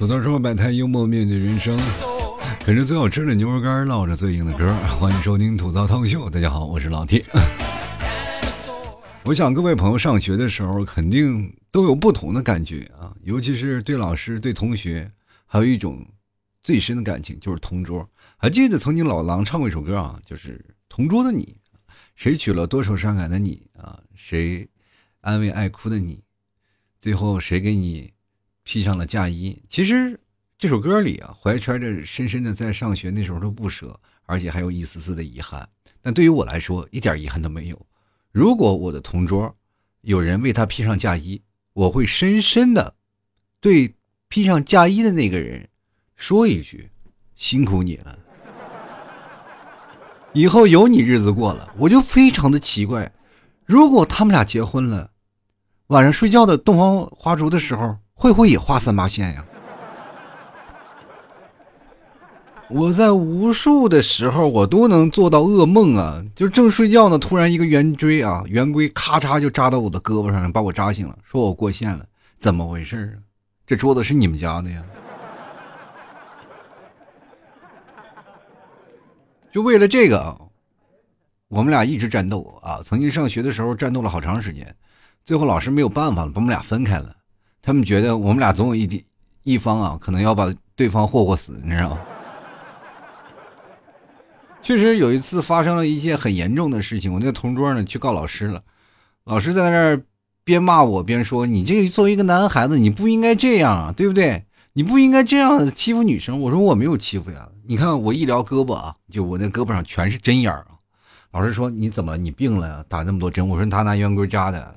吐槽生活百态，幽默面对人生，啃着最好吃的牛肉干，唠着最硬的嗑。欢迎收听吐槽汤秀，大家好，我是老 T。我想各位朋友上学的时候，肯定都有不同的感觉啊，尤其是对老师、对同学，还有一种最深的感情就是同桌。还记得曾经老狼唱过一首歌啊，就是《同桌的你》，谁娶了多愁善感的你啊？谁安慰爱哭的你？最后谁给你？披上了嫁衣，其实这首歌里啊，怀揣着深深的在上学那时候的不舍，而且还有一丝丝的遗憾。但对于我来说，一点遗憾都没有。如果我的同桌有人为他披上嫁衣，我会深深的对披上嫁衣的那个人说一句：“辛苦你了，以后有你日子过了。”我就非常的奇怪，如果他们俩结婚了，晚上睡觉的洞房花烛的时候。会不会也画三八线呀？我在无数的时候，我都能做到噩梦啊！就正睡觉呢，突然一个圆锥啊，圆规咔嚓就扎到我的胳膊上，把我扎醒了，说我过线了，怎么回事啊？这桌子是你们家的呀？就为了这个啊，我们俩一直战斗啊！曾经上学的时候战斗了好长时间，最后老师没有办法了，把我们俩分开了。他们觉得我们俩总有一地一方啊，可能要把对方霍霍死，你知道吗？确实有一次发生了一件很严重的事情，我那个同桌呢去告老师了，老师在那儿边骂我边说：“你这个作为一个男孩子，你不应该这样啊，对不对？你不应该这样欺负女生。”我说：“我没有欺负呀，你看我一撩胳膊啊，就我那胳膊上全是针眼儿啊。”老师说：“你怎么你病了呀？打那么多针？”我说：“他拿圆规扎的。”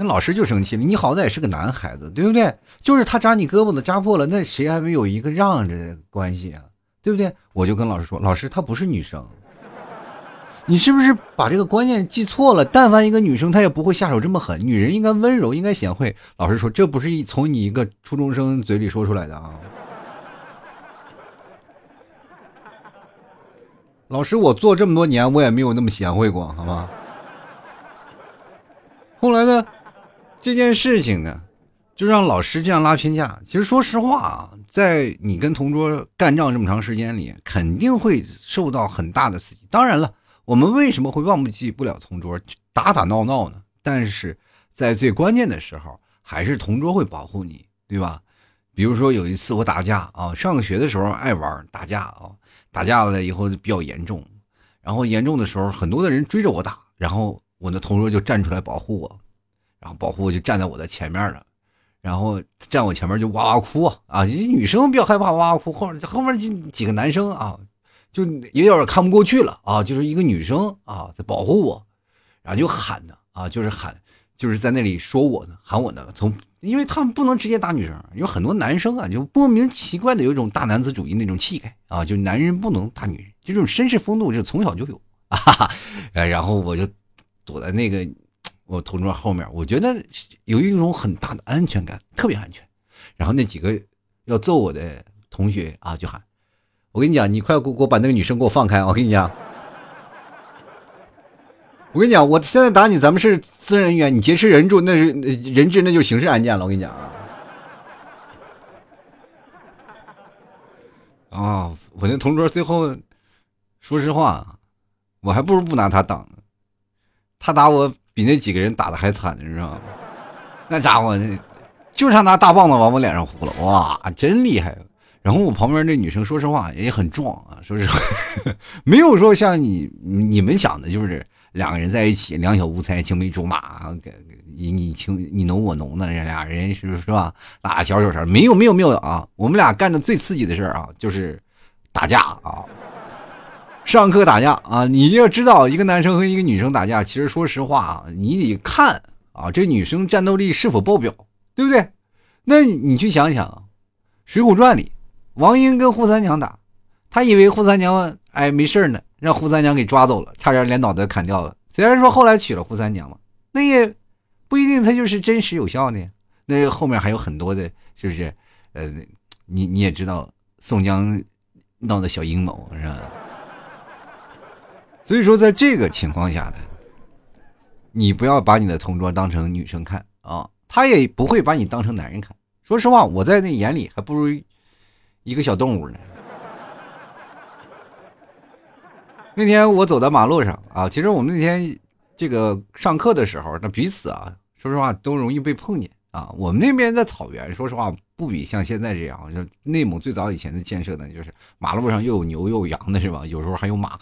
那老师就生气了，你好歹也是个男孩子，对不对？就是他扎你胳膊子扎破了，那谁还没有一个让着的关系啊？对不对？我就跟老师说，老师她不是女生，你是不是把这个观念记错了？但凡一个女生，她也不会下手这么狠，女人应该温柔，应该贤惠。老师说，这不是一从你一个初中生嘴里说出来的啊。老师，我做这么多年，我也没有那么贤惠过，好吗？后来呢？这件事情呢，就让老师这样拉偏架。其实说实话啊，在你跟同桌干仗这么长时间里，肯定会受到很大的刺激。当然了，我们为什么会忘不记不了同桌打打闹闹呢？但是在最关键的时候，还是同桌会保护你，对吧？比如说有一次我打架啊，上学的时候爱玩打架啊，打架了以后就比较严重，然后严重的时候很多的人追着我打，然后我的同桌就站出来保护我。然后保护就站在我的前面了，然后站我前面就哇哇哭啊！女生比较害怕哇哇哭，后面后面几几个男生啊，就有点看不过去了啊，就是一个女生啊在保护我，然后就喊呢啊，就是喊，就是在那里说我呢，喊我呢。从因为他们不能直接打女生，有很多男生啊就莫名奇怪的有一种大男子主义那种气概啊，就男人不能打女人，就这种绅士风度就从小就有啊。然后我就躲在那个。我同桌后面，我觉得有一种很大的安全感，特别安全。然后那几个要揍我的同学啊，就喊：“我跟你讲，你快给我把那个女生给我放开！”我跟你讲，我跟你讲，我现在打你，咱们是私人恩怨，你劫持人质，那是人质，那就是刑事案件了。我跟你讲啊，啊，我那同桌最后，说实话，我还不如不拿他挡呢，他打我。比那几个人打的还惨，你知道吗？那家伙，就差拿大棒子往我脸上呼了，哇，真厉害！然后我旁边那女生，说实话也很壮啊，说实话，没有说像你你们想的，就是两个人在一起两小无猜，青梅竹马，你你情你浓我浓的，这俩人是是吧？打小手绳，没有没有没有啊！我们俩干的最刺激的事儿啊，就是打架啊。上课打架啊！你要知道，一个男生和一个女生打架，其实说实话啊，你得看啊，这女生战斗力是否爆表，对不对？那你去想想，《水浒传》里，王英跟扈三娘打，他以为扈三娘哎没事呢，让扈三娘给抓走了，差点连脑袋砍掉了。虽然说后来娶了扈三娘嘛，那也不一定他就是真实有效的。那后面还有很多的，是不是？呃，你你也知道宋江闹的小阴谋是吧？所以说，在这个情况下呢，你不要把你的同桌当成女生看啊，他也不会把你当成男人看。说实话，我在那眼里还不如一个小动物呢。那天我走在马路上啊，其实我们那天这个上课的时候，那彼此啊，说实话都容易被碰见啊。我们那边在草原，说实话不比像现在这样，就内蒙最早以前的建设呢，就是马路上又有牛又有羊的是吧？有时候还有马。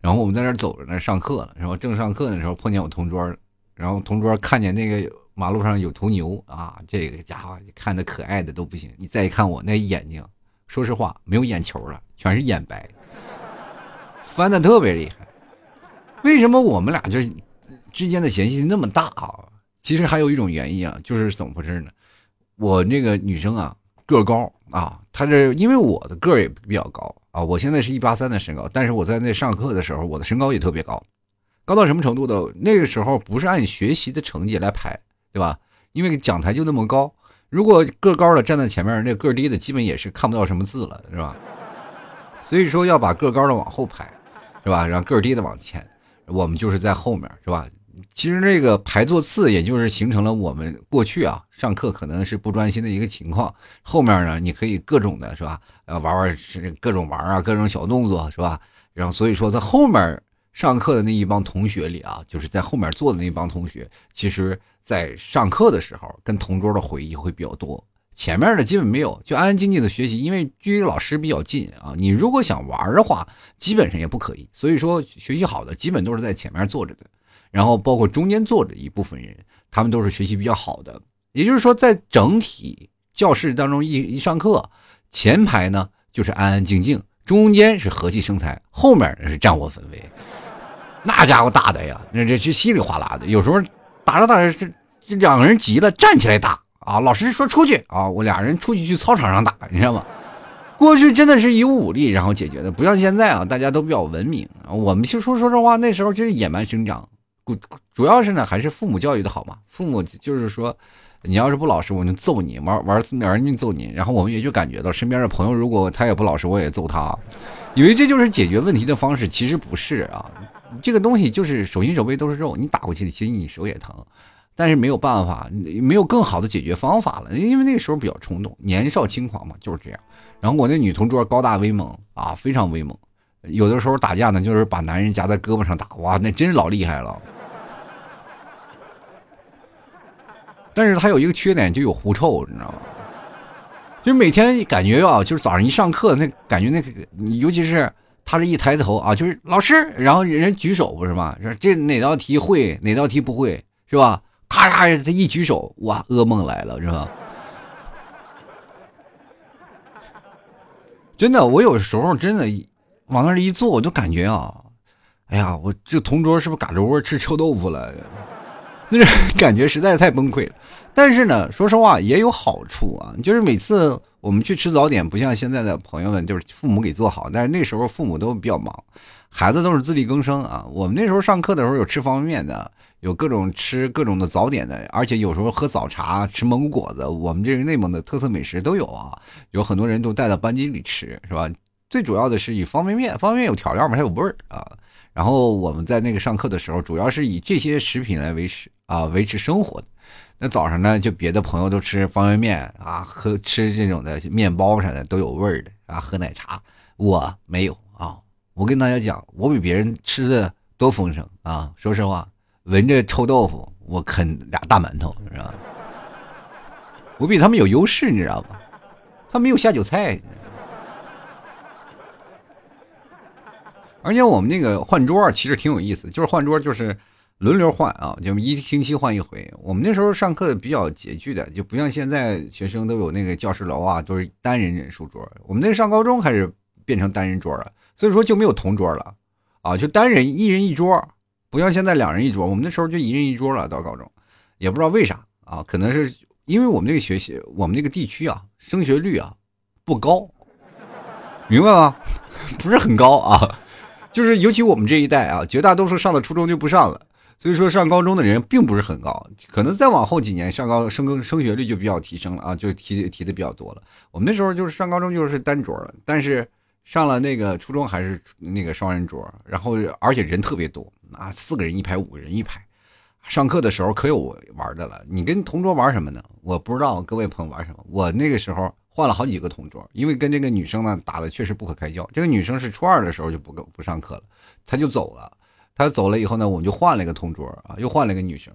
然后我们在那走着呢，上课了，然后正上课的时候碰见我同桌，然后同桌看见那个马路上有头牛啊，这个家伙看的可爱的都不行。你再一看我那眼睛，说实话没有眼球了，全是眼白。翻的特别厉害，为什么我们俩就之间的嫌隙那么大啊？其实还有一种原因啊，就是怎么回事呢？我那个女生啊，个高啊，她这因为我的个儿也比较高啊，我现在是一八三的身高，但是我在那上课的时候，我的身高也特别高，高到什么程度的？那个时候不是按学习的成绩来排，对吧？因为讲台就那么高，如果个高的站在前面，那个低的基本也是看不到什么字了，是吧？所以说要把个高的往后排。是吧？让个低的往前，我们就是在后面，是吧？其实这个排座次，也就是形成了我们过去啊上课可能是不专心的一个情况。后面呢，你可以各种的，是吧？呃，玩玩是各种玩啊，各种小动作，是吧？然后所以说，在后面上课的那一帮同学里啊，就是在后面坐的那帮同学，其实在上课的时候跟同桌的回忆会比较多。前面的基本没有，就安安静静的学习，因为距离老师比较近啊。你如果想玩的话，基本上也不可以。所以说，学习好的基本都是在前面坐着的，然后包括中间坐着一部分人，他们都是学习比较好的。也就是说，在整体教室当中一一上课，前排呢就是安安静静，中间是和气生财，后面是战火纷飞。那家伙打的呀，那这是稀里哗啦的，有时候打着打着，这这两个人急了，站起来打。啊！老师说出去啊，我俩人出去去操场上打，你知道吗？过去真的是以武力然后解决的，不像现在啊，大家都比较文明啊。我们就说说实话，那时候就是野蛮生长，主要是呢还是父母教育的好嘛。父母就是说，你要是不老实，我就揍你，玩玩玩命揍你。然后我们也就感觉到身边的朋友，如果他也不老实，我也揍他，以为这就是解决问题的方式，其实不是啊。这个东西就是手心手背都是肉，你打过去，其实你手也疼。但是没有办法，没有更好的解决方法了，因为那个时候比较冲动，年少轻狂嘛，就是这样。然后我那女同桌高大威猛啊，非常威猛，有的时候打架呢，就是把男人夹在胳膊上打，哇，那真是老厉害了。但是他有一个缺点，就有狐臭，你知道吗？就每天感觉啊，就是早上一上课，那感觉那个，尤其是他这一抬头啊，就是老师，然后人举手不是吗？说这哪道题会，哪道题不会，是吧？咔嚓！他一举手，哇，噩梦来了，是吧？真的，我有时候真的往那儿一坐，我就感觉啊，哎呀，我这同桌是不是嘎着窝吃臭豆腐了？那 感觉实在是太崩溃了。但是呢，说实话也有好处啊，就是每次我们去吃早点，不像现在的朋友们，就是父母给做好，但是那时候父母都比较忙，孩子都是自力更生啊。我们那时候上课的时候有吃方便面的。有各种吃各种的早点的，而且有时候喝早茶、吃蒙古果子，我们这个内蒙的特色美食都有啊。有很多人都带到班级里吃，是吧？最主要的是以方便面，方便面有调料嘛，它有味儿啊。然后我们在那个上课的时候，主要是以这些食品来维持啊，维持生活的。那早上呢，就别的朋友都吃方便面啊，喝吃这种的面包啥的都有味儿的啊，喝奶茶，我没有啊。我跟大家讲，我比别人吃的多丰盛啊，说实话。闻着臭豆腐，我啃俩大馒头，是吧？我比他们有优势，你知道吗？他没有下酒菜，而且我们那个换桌其实挺有意思，就是换桌就是轮流换啊，就一星期换一回。我们那时候上课比较拮据的，就不像现在学生都有那个教室楼啊，都是单人人数桌。我们那上高中还是变成单人桌了，所以说就没有同桌了啊，就单人一人一桌。不像现在两人一桌，我们那时候就一人一桌了。到高中，也不知道为啥啊，可能是因为我们那个学习，我们那个地区啊，升学率啊不高，明白吗？不是很高啊，就是尤其我们这一代啊，绝大多数上了初中就不上了，所以说上高中的人并不是很高。可能再往后几年，上高升升学率就比较提升了啊，就提提的比较多了。我们那时候就是上高中就是单桌了，但是上了那个初中还是那个双人桌，然后而且人特别多。啊，四个人一排，五个人一排，上课的时候可有玩的了。你跟同桌玩什么呢？我不知道各位朋友玩什么。我那个时候换了好几个同桌，因为跟这个女生呢打的确实不可开交。这个女生是初二的时候就不不上课了，她就走了。她走了以后呢，我们就换了一个同桌啊，又换了一个女生。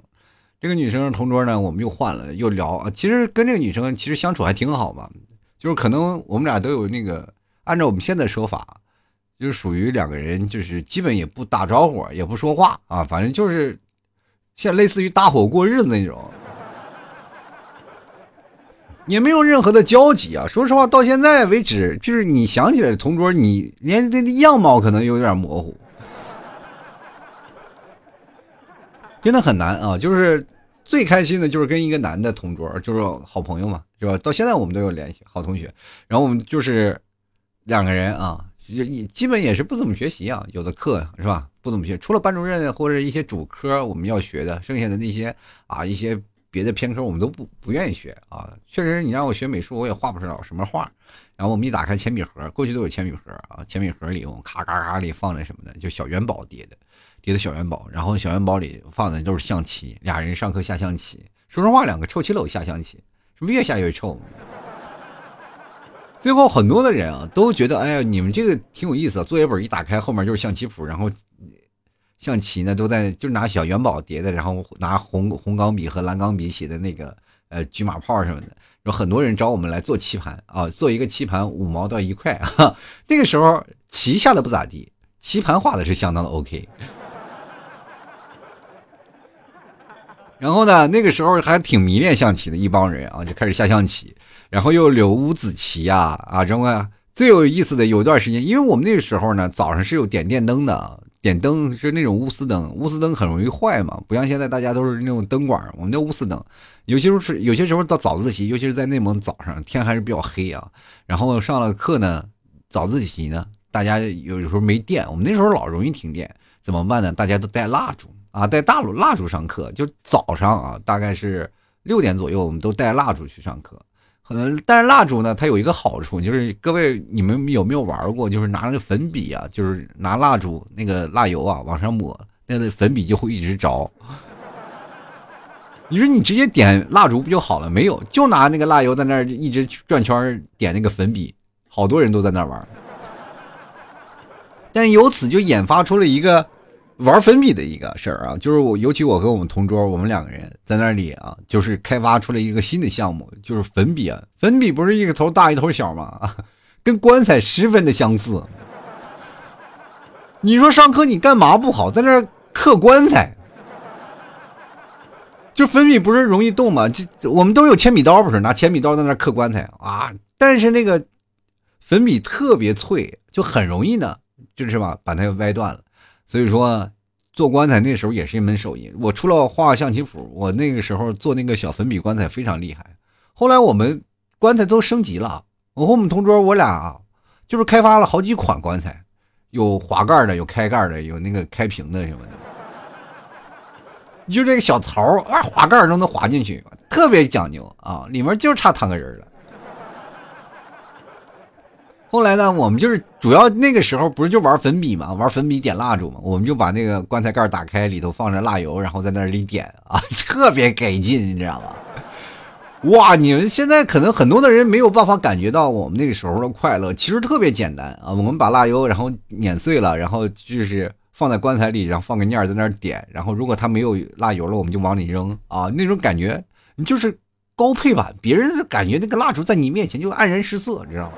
这个女生同桌呢，我们又换了，又聊啊。其实跟这个女生其实相处还挺好嘛，就是可能我们俩都有那个，按照我们现在说法，就是属于两个人，就是基本也不打招呼，也不说话啊，反正就是像类似于搭伙过日子那种，也没有任何的交集啊。说实话，到现在为止，就是你想起来同桌，你连这样貌可能有点模糊，真的很难啊，就是。最开心的就是跟一个男的同桌，就是好朋友嘛，是吧？到现在我们都有联系，好同学。然后我们就是两个人啊，也基本也是不怎么学习啊，有的课是吧？不怎么学，除了班主任或者一些主科我们要学的，剩下的那些啊一些别的偏科我们都不不愿意学啊。确实，你让我学美术，我也画不出来什么画。然后我们一打开铅笔盒，过去都有铅笔盒啊，铅笔盒里我们咔咔咔里放的什么的，就小元宝叠的。叠的小元宝，然后小元宝里放的都是象棋，俩人上课下象棋。说实话，两个臭棋篓下象棋，是不是越下越臭？最后很多的人啊都觉得，哎呀，你们这个挺有意思。作业本一打开，后面就是象棋谱，然后象棋呢都在就拿小元宝叠的，然后拿红红钢笔和蓝钢笔写的那个呃车马炮什么的。有很多人找我们来做棋盘啊，做一个棋盘五毛到一块啊。那个时候棋下的不咋地，棋盘画的是相当的 OK。然后呢，那个时候还挺迷恋象棋的一帮人啊，就开始下象棋，然后又留五子棋呀，啊，然后最有意思的有一段时间，因为我们那个时候呢，早上是有点电灯的，点灯是那种钨丝灯，钨丝灯很容易坏嘛，不像现在大家都是那种灯管，我们那钨丝灯，有些时候是有些时候到早自习，尤其是在内蒙早上天还是比较黑啊，然后上了课呢，早自习呢，大家有有时候没电，我们那时候老容易停电，怎么办呢？大家都带蜡烛。啊，带大蜡蜡烛上课，就早上啊，大概是六点左右，我们都带蜡烛去上课。可能但是蜡烛呢，它有一个好处，就是各位你们有没有玩过？就是拿那个粉笔啊，就是拿蜡烛那个蜡油啊往上抹，那个粉笔就会一直着。你说你直接点蜡烛不就好了？没有，就拿那个蜡油在那儿一直转圈点那个粉笔，好多人都在那玩。但由此就引发出了一个。玩粉笔的一个事儿啊，就是我，尤其我和我们同桌，我们两个人在那里啊，就是开发出了一个新的项目，就是粉笔啊。粉笔不是一个头大一头小吗？跟棺材十分的相似。你说上课你干嘛不好，在那刻棺材？就粉笔不是容易动吗？就我们都有铅笔刀，不是拿铅笔刀在那刻棺材啊？但是那个粉笔特别脆，就很容易呢，就是吧，把它歪断了。所以说，做棺材那时候也是一门手艺。我除了画象棋谱，我那个时候做那个小粉笔棺材非常厉害。后来我们棺材都升级了，我和我们同桌我俩就是开发了好几款棺材，有滑盖的，有开盖的，有那个开屏的什么的。就这个小槽啊，滑盖都能滑进去，特别讲究啊，里面就差躺个人了。后来呢，我们就是主要那个时候不是就玩粉笔嘛，玩粉笔点蜡烛嘛，我们就把那个棺材盖打开，里头放着蜡油，然后在那里点啊，特别给劲，你知道吧？哇，你们现在可能很多的人没有办法感觉到我们那个时候的快乐，其实特别简单啊。我们把蜡油然后碾碎了，然后就是放在棺材里，然后放个念在那儿点，然后如果它没有蜡油了，我们就往里扔啊，那种感觉你就是高配版，别人感觉那个蜡烛在你面前就黯然失色，你知道吗？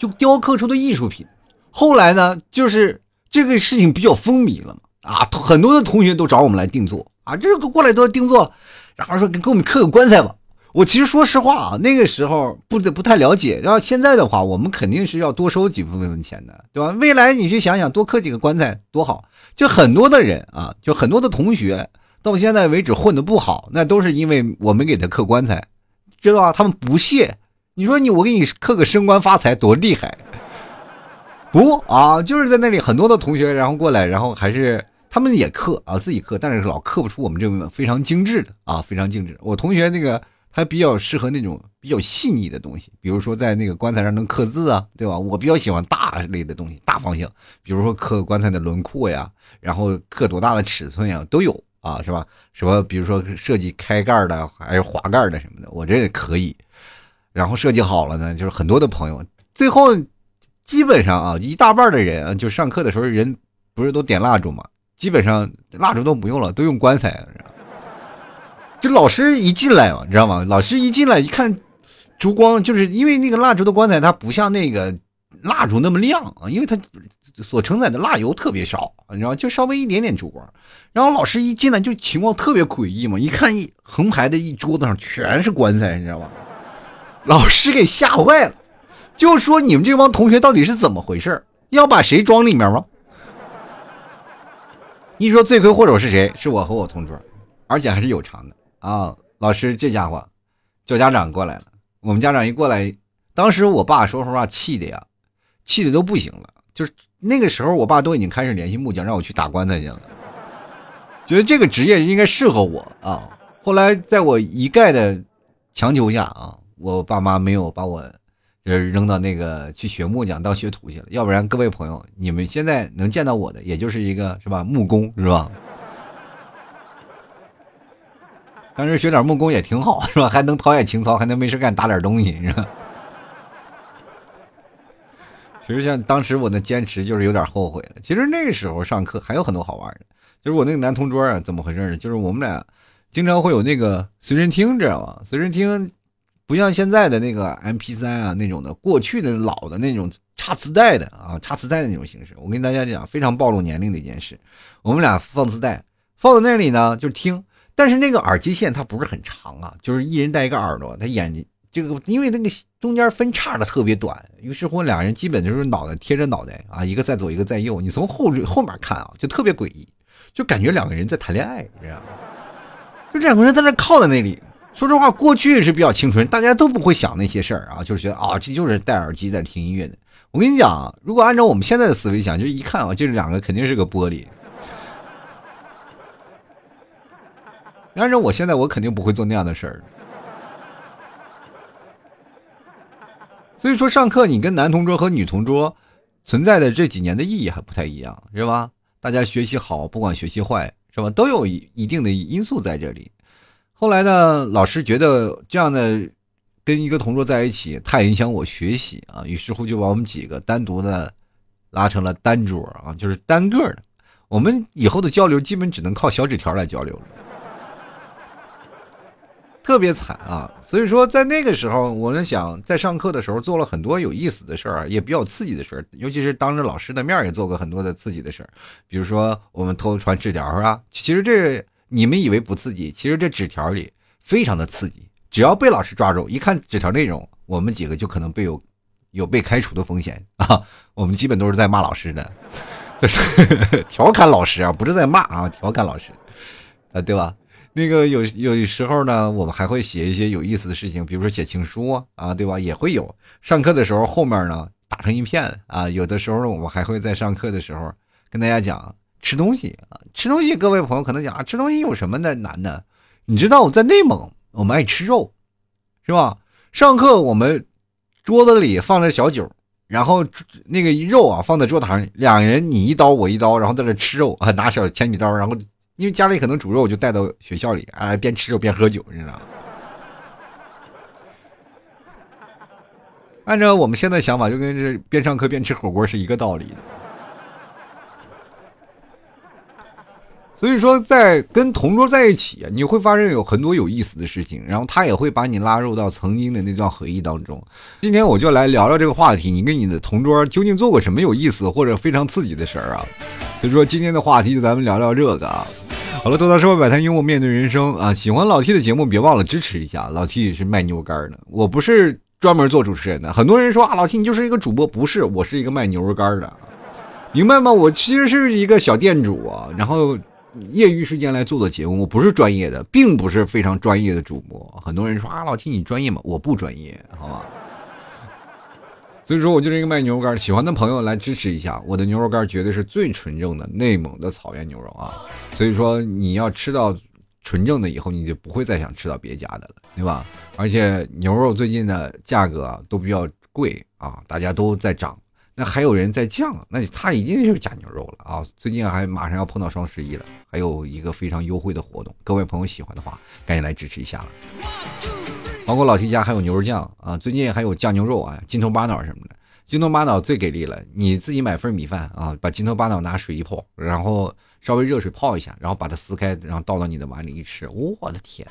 就雕刻出的艺术品，后来呢，就是这个事情比较风靡了嘛，啊，很多的同学都找我们来定做啊，这个过来都要定做，然后说给给我们刻个棺材吧。我其实说实话啊，那个时候不不太了解，要现在的话，我们肯定是要多收几部分钱的，对吧？未来你去想想，多刻几个棺材多好。就很多的人啊，就很多的同学到现在为止混的不好，那都是因为我们给他刻棺材，知道吧？他们不屑。你说你我给你刻个升官发财多厉害，不啊？就是在那里很多的同学，然后过来，然后还是他们也刻啊，自己刻，但是老刻不出我们这种非常精致的啊，非常精致。我同学那个他比较适合那种比较细腻的东西，比如说在那个棺材上能刻字啊，对吧？我比较喜欢大类的东西，大方向，比如说刻棺材的轮廓呀，然后刻多大的尺寸呀，都有啊，是吧？什么比如说设计开盖的还是滑盖的什么的，我这也可以。然后设计好了呢，就是很多的朋友，最后基本上啊，一大半的人啊就上课的时候人不是都点蜡烛嘛，基本上蜡烛都不用了，都用棺材。就老师一进来嘛，你知道吗？老师一进来一看，烛光就是因为那个蜡烛的棺材，它不像那个蜡烛那么亮啊，因为它所承载的蜡油特别少，你知道吗？就稍微一点点烛光。然后老师一进来就情况特别诡异嘛，一看一横排的一桌子上全是棺材，你知道吗？老师给吓坏了，就说你们这帮同学到底是怎么回事？要把谁装里面吗？你说罪魁祸首是谁？是我和我同桌，而且还是有偿的。啊，老师，这家伙叫家长过来了。我们家长一过来，当时我爸说实话气的呀，气的都不行了。就是那个时候，我爸都已经开始联系木匠，让我去打棺材去了。觉得这个职业应该适合我啊。后来在我一概的强求下啊，我爸妈没有把我扔到那个去学木匠当学徒去了。要不然，各位朋友，你们现在能见到我的，也就是一个是吧木工是吧？当时学点木工也挺好，是吧？还能陶冶情操，还能没事干打点东西，是吧？其实像当时我的坚持，就是有点后悔了。其实那个时候上课还有很多好玩的，就是我那个男同桌啊，怎么回事呢？就是我们俩经常会有那个随身听，知道吗？随身听不像现在的那个 M P 三啊那种的，过去的老的那种插磁带的啊，插磁带的那种形式。我跟大家讲，非常暴露年龄的一件事。我们俩放磁带，放在那里呢，就听。但是那个耳机线它不是很长啊，就是一人戴一个耳朵，他眼睛这个因为那个中间分叉的特别短，于是乎两人基本就是脑袋贴着脑袋啊，一个在左一个在右，你从后后面看啊，就特别诡异，就感觉两个人在谈恋爱，这样，就两个人在那靠在那里。说实话，过去是比较清纯，大家都不会想那些事儿啊，就是觉得啊，这就是戴耳机在听音乐的。我跟你讲，如果按照我们现在的思维想，就一看啊，这两个肯定是个玻璃。按照我现在，我肯定不会做那样的事儿。所以说，上课你跟男同桌和女同桌存在的这几年的意义还不太一样，是吧？大家学习好，不管学习坏，是吧？都有一定的因素在这里。后来呢，老师觉得这样的跟一个同桌在一起太影响我学习啊，于是乎就把我们几个单独的拉成了单桌啊，就是单个的。我们以后的交流基本只能靠小纸条来交流了。特别惨啊！所以说，在那个时候，我们想在上课的时候做了很多有意思的事儿，也比较刺激的事儿，尤其是当着老师的面也做过很多的刺激的事儿。比如说，我们偷传纸条啊，其实这你们以为不刺激，其实这纸条里非常的刺激。只要被老师抓住，一看纸条内容，我们几个就可能被有有被开除的风险啊！我们基本都是在骂老师的，就 是调侃老师啊，不是在骂啊，调侃老师啊，对吧？那个有有时候呢，我们还会写一些有意思的事情，比如说写情书啊，对吧？也会有上课的时候后面呢打成一片啊。有的时候我们还会在上课的时候跟大家讲吃东西啊，吃东西。各位朋友可能讲啊，吃东西有什么的难的？你知道我在内蒙，我们爱吃肉，是吧？上课我们桌子里放着小酒，然后那个肉啊放在桌子上，两人你一刀我一刀，然后在这吃肉啊，拿小铅笔刀，然后。因为家里可能煮肉，就带到学校里，哎，边吃肉边喝酒，你知道吗？按照我们现在想法，就跟这边上课边吃火锅是一个道理的。所以说，在跟同桌在一起，你会发现有很多有意思的事情，然后他也会把你拉入到曾经的那段回忆当中。今天我就来聊聊这个话题，你跟你的同桌究竟做过什么有意思或者非常刺激的事儿啊？所以说，今天的话题就咱们聊聊这个啊。好了，多大社会百态，幽默面对人生啊！喜欢老 T 的节目，别忘了支持一下。老 T 是卖牛肉干的，我不是专门做主持人的。很多人说啊，老 T 你就是一个主播，不是，我是一个卖牛肉干的，明白吗？我其实是一个小店主啊，然后业余时间来做的节目，我不是专业的，并不是非常专业的主播。很多人说啊，老七你专业吗？我不专业，好吧。所以说，我就是一个卖牛肉干喜欢的朋友来支持一下我的牛肉干，绝对是最纯正的内蒙的草原牛肉啊！所以说，你要吃到纯正的以后，你就不会再想吃到别家的了，对吧？而且牛肉最近的价格都比较贵啊，大家都在涨，那还有人在降，那它一定是假牛肉了啊！最近还马上要碰到双十一了，还有一个非常优惠的活动，各位朋友喜欢的话，赶紧来支持一下了。包括老提家还有牛肉酱啊，最近还有酱牛肉啊，金头巴脑什么的。金头巴脑最给力了，你自己买份米饭啊，把金头巴脑拿水一泡，然后稍微热水泡一下，然后把它撕开，然后倒到你的碗里一吃，我的天，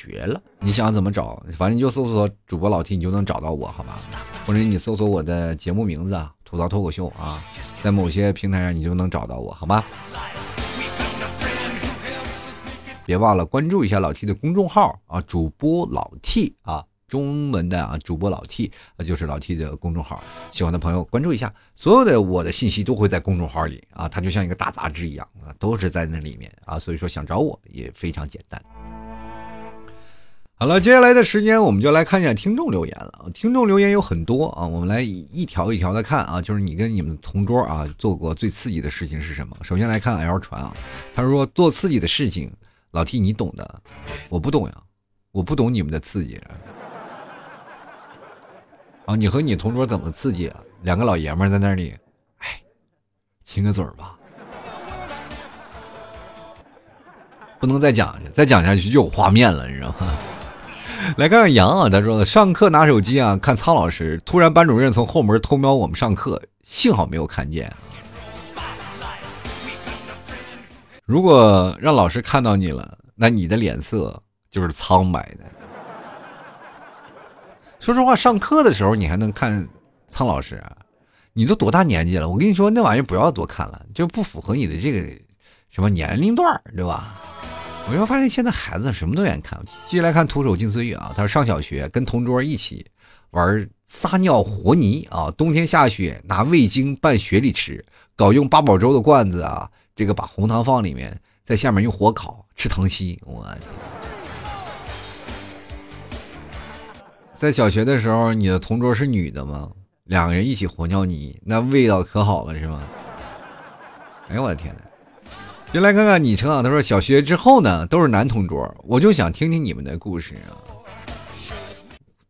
绝了！你想怎么找？反正你就搜索主播老 T，你就能找到我，好吧？或者你搜索我的节目名字啊，吐槽脱口秀啊，在某些平台上你就能找到我，好吗？别忘了关注一下老 T 的公众号啊，主播老 T 啊。中文的啊，主播老 T 啊，就是老 T 的公众号，喜欢的朋友关注一下，所有的我的信息都会在公众号里啊，它就像一个大杂志一样啊，都是在那里面啊，所以说想找我也非常简单。好了，接下来的时间我们就来看一下听众留言了，听众留言有很多啊，我们来一条一条的看啊，就是你跟你们同桌啊做过最刺激的事情是什么？首先来看 L 传啊，他说做刺激的事情，老 T 你懂的，我不懂呀，我不懂你们的刺激。啊，你和你同桌怎么刺激啊？两个老爷们在那里，哎，亲个嘴儿吧，不能再讲下去，再讲下去就有画面了，你知道吗？来看看杨啊，他说上课拿手机啊看苍老师，突然班主任从后门偷瞄我们上课，幸好没有看见。如果让老师看到你了，那你的脸色就是苍白的。说实话，上课的时候你还能看苍老师，啊你都多大年纪了？我跟你说，那玩意儿不要多看了，就不符合你的这个什么年龄段对吧？我就发现现在孩子什么都愿意看。继续来看徒手进岁月啊，他说上小学跟同桌一起玩撒尿和泥啊，冬天下雪拿味精拌雪里吃，搞用八宝粥的罐子啊，这个把红糖放里面，在下面用火烤吃糖稀，我。在小学的时候，你的同桌是女的吗？两个人一起和尿泥，那味道可好了，是吗？哎呦我的天呐！先来看看昵称啊，他说小学之后呢都是男同桌，我就想听听你们的故事啊。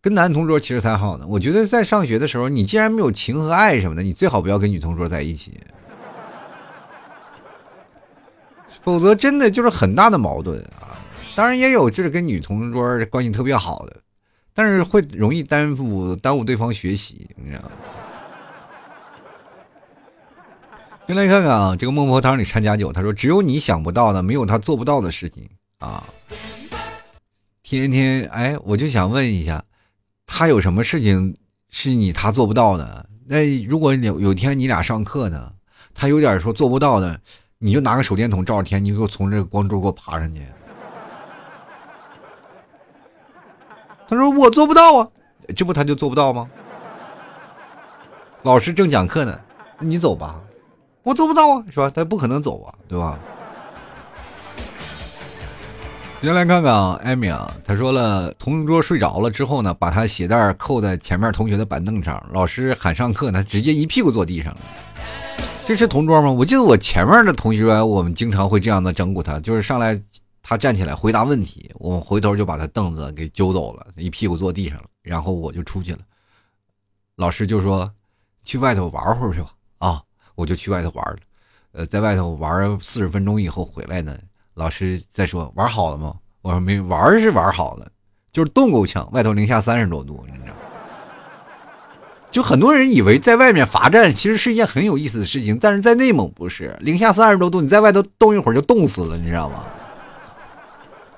跟男同桌其实才好呢，我觉得在上学的时候，你既然没有情和爱什么的，你最好不要跟女同桌在一起，否则真的就是很大的矛盾啊。当然也有就是跟女同桌关系特别好的。但是会容易耽误耽误对方学习，你知道吗？先来看看啊，这个孟婆汤里掺假酒，他说只有你想不到的，没有他做不到的事情啊。天天哎，我就想问一下，他有什么事情是你他做不到的？那如果有有天你俩上课呢，他有点说做不到的，你就拿个手电筒照着天，你给我从这个光柱给我爬上去。他说：“我做不到啊，这不他就做不到吗？老师正讲课呢，你走吧，我做不到啊，是吧？他不可能走啊，对吧？”先来看看啊，艾米啊，他说了，同桌睡着了之后呢，把他鞋带扣在前面同学的板凳上，老师喊上课，他直接一屁股坐地上了。这是同桌吗？我记得我前面的同学，我们经常会这样的整蛊他，就是上来。他站起来回答问题，我回头就把他凳子给揪走了，一屁股坐地上了，然后我就出去了。老师就说：“去外头玩会儿去吧。”啊，我就去外头玩了。呃，在外头玩四十分钟以后回来呢，老师再说玩好了吗？我说没玩是玩好了，就是冻够呛，外头零下三十多度，你知道。就很多人以为在外面罚站其实是一件很有意思的事情，但是在内蒙不是零下三十多度，你在外头冻一会儿就冻死了，你知道吗？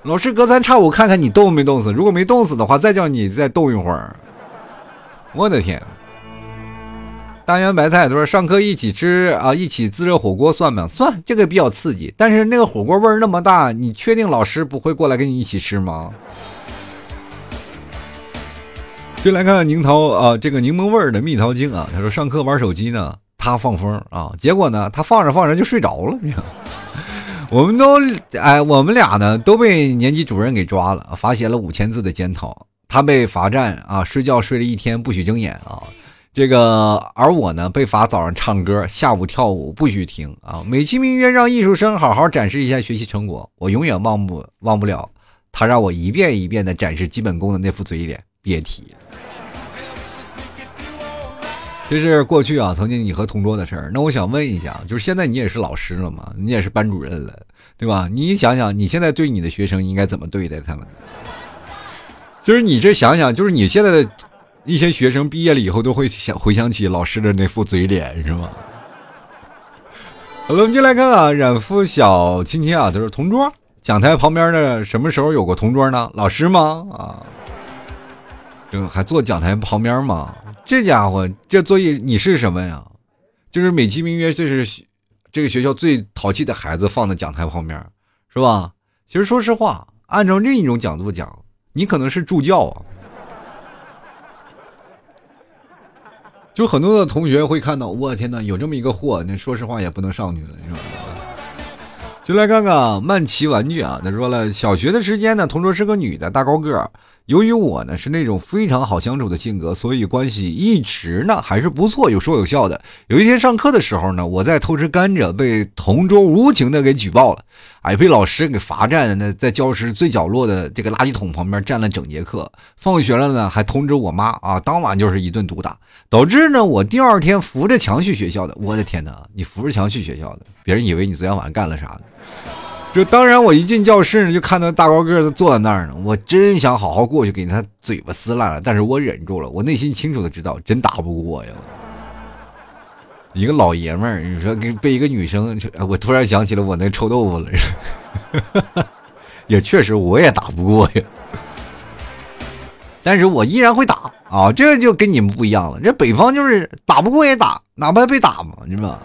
老师隔三差五看看你冻没冻死，如果没冻死的话，再叫你再冻一会儿。我的天！大圆白菜他说上课一起吃啊，一起自热火锅算吗？算，这个比较刺激。但是那个火锅味儿那么大，你确定老师不会过来跟你一起吃吗？就来看看柠桃啊，这个柠檬味儿的蜜桃精啊，他说上课玩手机呢，他放风啊，结果呢，他放着放着就睡着了。我们都哎，我们俩呢都被年级主任给抓了，罚写了五千字的检讨。他被罚站啊，睡觉睡了一天，不许睁眼啊。这个，而我呢，被罚早上唱歌，下午跳舞，不许停啊！美其名曰让艺术生好好展示一下学习成果，我永远忘不忘不了他让我一遍一遍的展示基本功的那副嘴脸，别提。这是过去啊，曾经你和同桌的事儿。那我想问一下，就是现在你也是老师了嘛？你也是班主任了，对吧？你想想，你现在对你的学生应该怎么对待他们？就是你这想想，就是你现在的。一些学生毕业了以后都会想回想起老师的那副嘴脸，是吗？好了，我们就来看看染肤小亲亲啊，他说同桌讲台旁边的什么时候有过同桌呢？老师吗？啊，就还坐讲台旁边吗？这家伙这作业你是什么呀？就是美其名曰这是这个学校最淘气的孩子放在讲台旁边，是吧？其实说实话，按照另一种角度讲，你可能是助教啊。就很多的同学会看到，我天呐，有这么一个货，那说实话也不能上去了，是吧？就来看看曼奇玩具啊，他说了，小学的时间呢，同桌是个女的，大高个。由于我呢是那种非常好相处的性格，所以关系一直呢还是不错，有说有笑的。有一天上课的时候呢，我在偷吃甘蔗，被同桌无情的给举报了，哎，被老师给罚站，那在教室最角落的这个垃圾桶旁边站了整节课。放学了呢，还通知我妈啊，当晚就是一顿毒打，导致呢我第二天扶着墙去学校的。我的天哪，你扶着墙去学校的，别人以为你昨天晚上干了啥呢？就当然，我一进教室呢，就看到大高个子坐在那儿呢。我真想好好过去给他嘴巴撕烂了，但是我忍住了。我内心清楚的知道，真打不过呀。一个老爷们儿，你说跟被一个女生，我突然想起了我那臭豆腐了。也确实，我也打不过呀。但是我依然会打啊，这就跟你们不一样了。这北方就是打不过也打，哪怕被打嘛，你知道吗？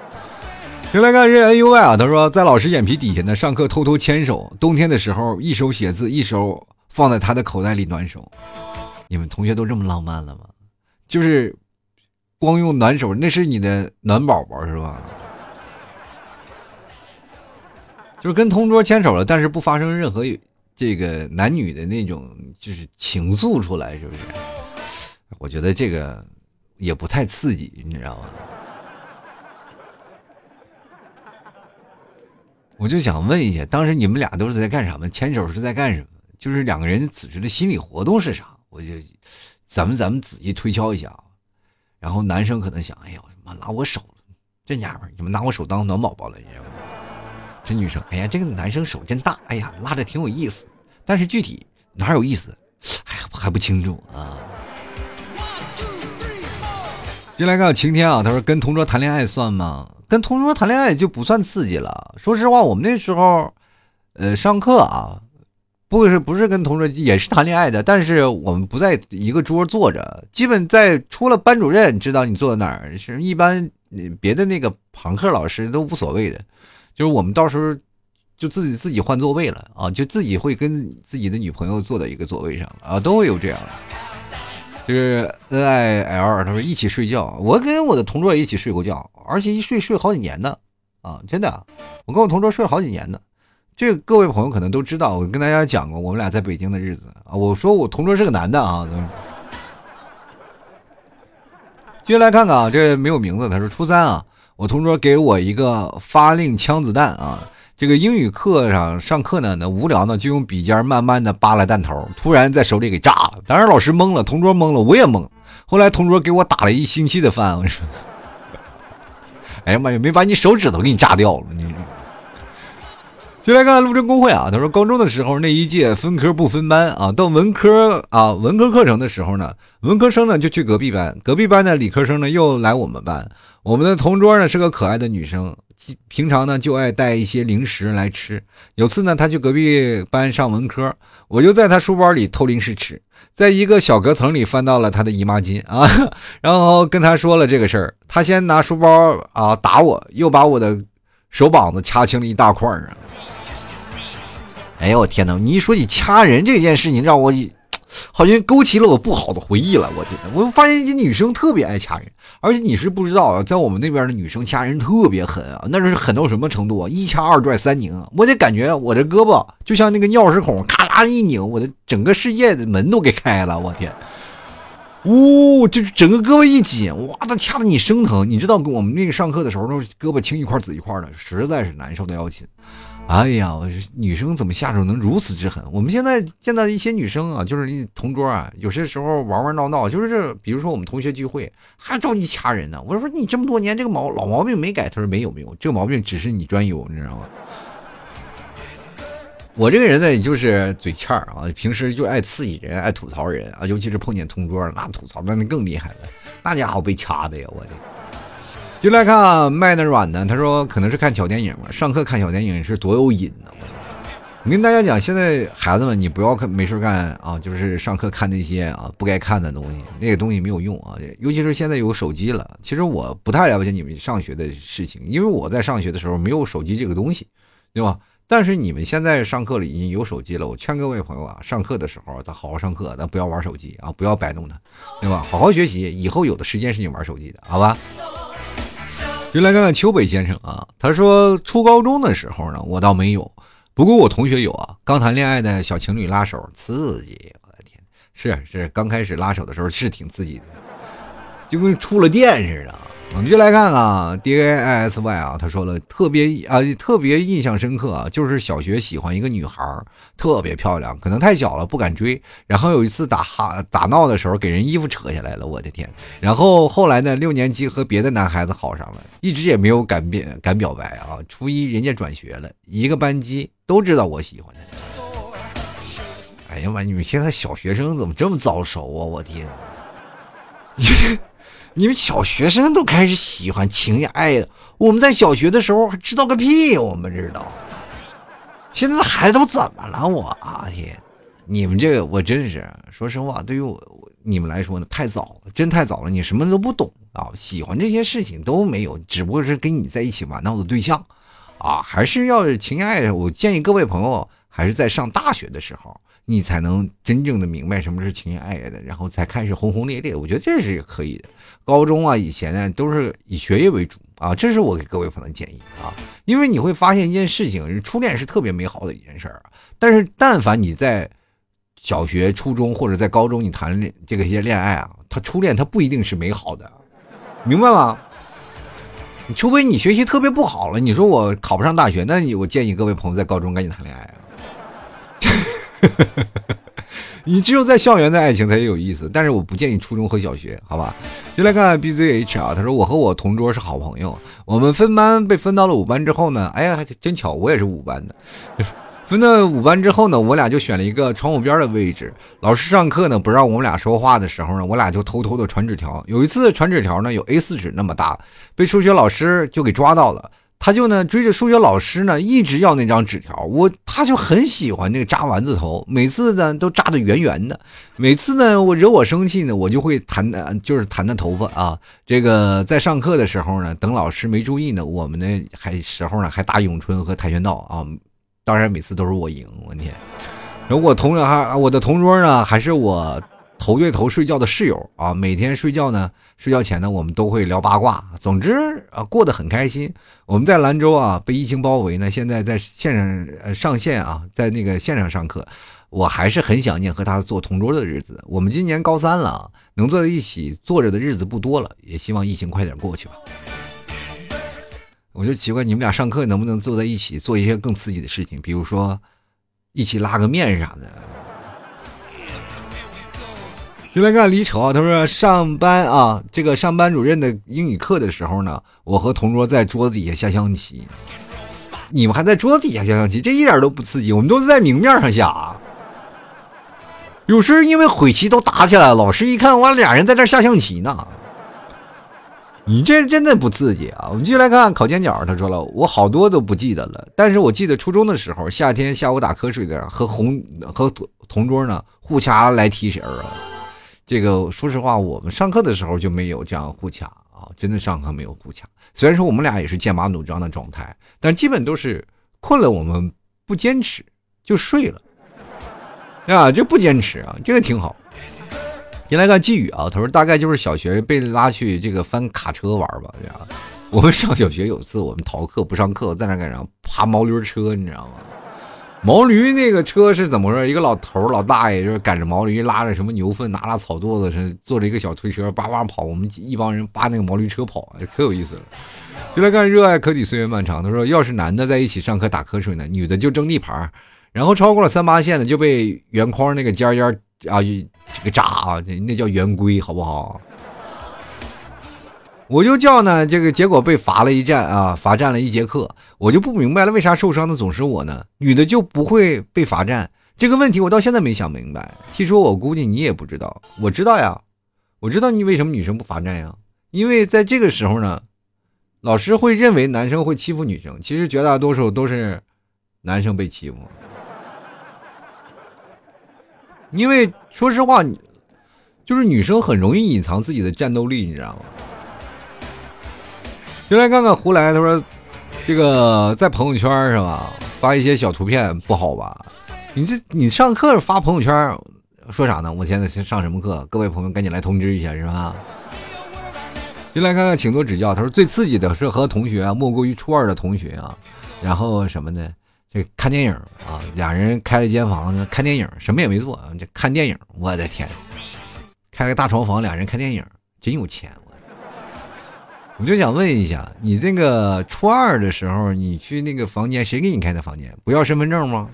先来看这 N U Y 啊，他说在老师眼皮底下呢，上课偷偷牵手，冬天的时候一手写字，一手放在他的口袋里暖手。你们同学都这么浪漫了吗？就是光用暖手，那是你的暖宝宝是吧？就是跟同桌牵手了，但是不发生任何这个男女的那种就是情愫出来，是不是？我觉得这个也不太刺激，你知道吗？我就想问一下，当时你们俩都是在干什么？牵手是在干什么？就是两个人此时的心理活动是啥？我就，咱们咱们仔细推敲一下啊。然后男生可能想，哎呀，妈拉我手了，这娘们儿你们拿我手当暖宝宝了，你知道吗？这女生，哎呀，这个男生手真大，哎呀，拉着挺有意思。但是具体哪有意思，哎呀还不清楚啊。进来看晴天啊，他说跟同桌谈恋爱算吗？跟同桌谈恋爱就不算刺激了。说实话，我们那时候，呃，上课啊，不是不是跟同桌也是谈恋爱的，但是我们不在一个桌坐着，基本在除了班主任知道你坐在哪儿，是一般别的那个旁课老师都无所谓的，就是我们到时候就自己自己换座位了啊，就自己会跟自己的女朋友坐在一个座位上啊，都会有这样的。就是 N I L，他说一起睡觉，我跟我的同桌也一起睡过觉，而且一睡睡好几年呢啊，真的，我跟我同桌睡了好几年的。这各位朋友可能都知道，我跟大家讲过我们俩在北京的日子啊。我说我同桌是个男的啊。接下来看看啊，这没有名字，他说初三啊，我同桌给我一个发令枪子弹啊。这个英语课上上课呢，那无聊呢，就用笔尖慢慢的扒拉弹头，突然在手里给炸了。当时老师懵了，同桌懵了，我也懵。后来同桌给我打了一星期的饭，我说：“ 哎呀妈呀，没把你手指头给你炸掉了。”你。就来看陆贞公会啊，他说高中的时候那一届分科不分班啊，到文科啊文科课程的时候呢，文科生呢就去隔壁班，隔壁班的理科生呢又来我们班。我们的同桌呢是个可爱的女生。平常呢就爱带一些零食来吃。有次呢，他去隔壁班上文科，我就在他书包里偷零食吃，在一个小隔层里翻到了他的姨妈巾啊，然后跟他说了这个事儿。他先拿书包啊打我，又把我的手膀子掐青了一大块儿啊！哎呦我天哪！你一说起掐人这件事情，让我。好像勾起了我不好的回忆了，我天！我发现一些女生特别爱掐人，而且你是不知道啊，在我们那边的女生掐人特别狠啊，那是狠到什么程度啊？一掐二拽三拧！我得感觉我的胳膊就像那个钥匙孔，咔啦一拧，我的整个世界的门都给开了，我天！呜，就是整个胳膊一紧，哇，都掐得你生疼。你知道我们那个上课的时候，都胳膊青一块紫一块的，实在是难受的要紧。哎呀，我女生怎么下手能如此之狠？我们现在见到一些女生啊，就是同桌啊，有些时候玩玩闹闹，就是这，比如说我们同学聚会，还着急掐人呢。我说你这么多年这个毛老毛病没改，他说没有没有，这个毛病只是你专有，你知道吗？我这个人呢，就是嘴欠儿啊，平时就爱刺激人，爱吐槽人啊，尤其是碰见同桌，那吐槽那更厉害了，那家伙被掐的呀，我的。就来看卖的软的，他说可能是看小电影嘛，上课看小电影是多有瘾呢。我跟大家讲，现在孩子们，你不要看没事干啊，就是上课看那些啊不该看的东西，那个东西没有用啊。尤其是现在有手机了，其实我不太了解你们上学的事情，因为我在上学的时候没有手机这个东西，对吧？但是你们现在上课了已经有手机了，我劝各位朋友啊，上课的时候咱好好上课，咱不要玩手机啊，不要摆弄它，对吧？好好学习，以后有的时间是你玩手机的，好吧？就来看看秋北先生啊，他说初高中的时候呢，我倒没有，不过我同学有啊。刚谈恋爱的小情侣拉手，刺激！我的天，是是，刚开始拉手的时候是挺刺激的，就跟触了电似的。我们就来看看 D A I S Y 啊，他说了特别啊特别印象深刻啊，就是小学喜欢一个女孩，特别漂亮，可能太小了不敢追。然后有一次打哈打闹的时候，给人衣服扯下来了，我的天！然后后来呢，六年级和别的男孩子好上了，一直也没有敢表敢表白啊。初一人家转学了，一个班级都知道我喜欢他。哎呀妈，你们现在小学生怎么这么早熟啊？我天！你们小学生都开始喜欢情爱的，我们在小学的时候还知道个屁！我们知道，现在的孩子都怎么了？我啊天，你们这个我真是说实话，对于我你们来说呢，太早了，真太早了。你什么都不懂啊，喜欢这些事情都没有，只不过是跟你在一起玩闹的对象啊，还是要情爱。我建议各位朋友还是在上大学的时候。你才能真正的明白什么是情爱爱的，然后才开始轰轰烈烈。我觉得这是可以的。高中啊，以前呢都是以学业为主啊，这是我给各位朋友的建议啊。因为你会发现一件事情，初恋是特别美好的一件事儿。但是但凡你在小学、初中或者在高中你谈这个些恋爱啊，他初恋他不一定是美好的，明白吗？除非你学习特别不好了，你说我考不上大学，那你我建议各位朋友在高中赶紧谈恋爱啊。你只有在校园的爱情才有意思，但是我不建议初中和小学，好吧？就来看 B Z H 啊，他说我和我同桌是好朋友，我们分班被分到了五班之后呢，哎呀，还真巧，我也是五班的。分到五班之后呢，我俩就选了一个窗户边的位置。老师上课呢不让我们俩说话的时候呢，我俩就偷偷的传纸条。有一次传纸条呢，有 A 四纸那么大，被数学老师就给抓到了。他就呢追着数学老师呢，一直要那张纸条。我他就很喜欢那个扎丸子头，每次呢都扎的圆圆的。每次呢我惹我生气呢，我就会弹弹，就是弹弹头发啊。这个在上课的时候呢，等老师没注意呢，我们呢还时候呢还打咏春和跆拳道啊。当然每次都是我赢，我天！然后我同桌还我的同桌呢，还是我。头对头睡觉的室友啊，每天睡觉呢，睡觉前呢，我们都会聊八卦。总之啊，过得很开心。我们在兰州啊，被疫情包围呢，现在在线上上线啊，在那个线上上课，我还是很想念和他做同桌的日子。我们今年高三了，能坐在一起坐着的日子不多了，也希望疫情快点过去吧。我就奇怪，你们俩上课能不能坐在一起做一些更刺激的事情，比如说一起拉个面啥的。就来看李丑，他说上班啊，这个上班主任的英语课的时候呢，我和同桌在桌子底下下象棋。你们还在桌子底下下象棋，这一点都不刺激。我们都是在明面上下。有时因为悔棋都打起来了，老师一看，哇，俩人在这下象棋呢。你这真的不刺激啊！我们继续来看烤尖角，他说了，我好多都不记得了，但是我记得初中的时候，夏天下午打瞌睡的，和红和同桌呢互掐来提神啊。这个说实话，我们上课的时候就没有这样互掐啊，真的上课没有互掐。虽然说我们俩也是剑拔弩张的状态，但基本都是困了我们不坚持就睡了，啊，这不坚持啊，这个挺好。先来看寄语啊，他说大概就是小学被拉去这个翻卡车玩吧，这样。我们上小学有次我们逃课不上课，在那干啥爬毛驴车，你知道吗？毛驴那个车是怎么回事？一个老头老大爷就是赶着毛驴，拉着什么牛粪，拿着草垛子，是坐着一个小推车，叭叭跑。我们一帮人扒那个毛驴车跑，可有意思了。就来看热爱可抵岁月漫长。他说，要是男的在一起上课打瞌睡呢，女的就争地盘，然后超过了三八线的就被圆框那个尖尖啊，这个扎啊，那叫圆规，好不好？我就叫呢，这个结果被罚了一站啊，罚站了一节课。我就不明白了，为啥受伤的总是我呢？女的就不会被罚站？这个问题我到现在没想明白。听说我估计你也不知道，我知道呀，我知道你为什么女生不罚站呀？因为在这个时候呢，老师会认为男生会欺负女生，其实绝大多数都是男生被欺负。因为说实话，就是女生很容易隐藏自己的战斗力，你知道吗？就来看看胡来，他说：“这个在朋友圈是吧？发一些小图片不好吧？你这你上课发朋友圈，说啥呢？我现在上什么课？各位朋友赶紧来通知一下是吧？”就来看看，请多指教。他说：“最刺激的是和同学啊，莫过于初二的同学啊，然后什么呢？这看电影啊，俩人开了间房子看电影，什么也没做啊，这看电影。我的天，开了个大床房，俩人看电影，真有钱。”我就想问一下，你这个初二的时候，你去那个房间，谁给你开的房间？不要身份证吗？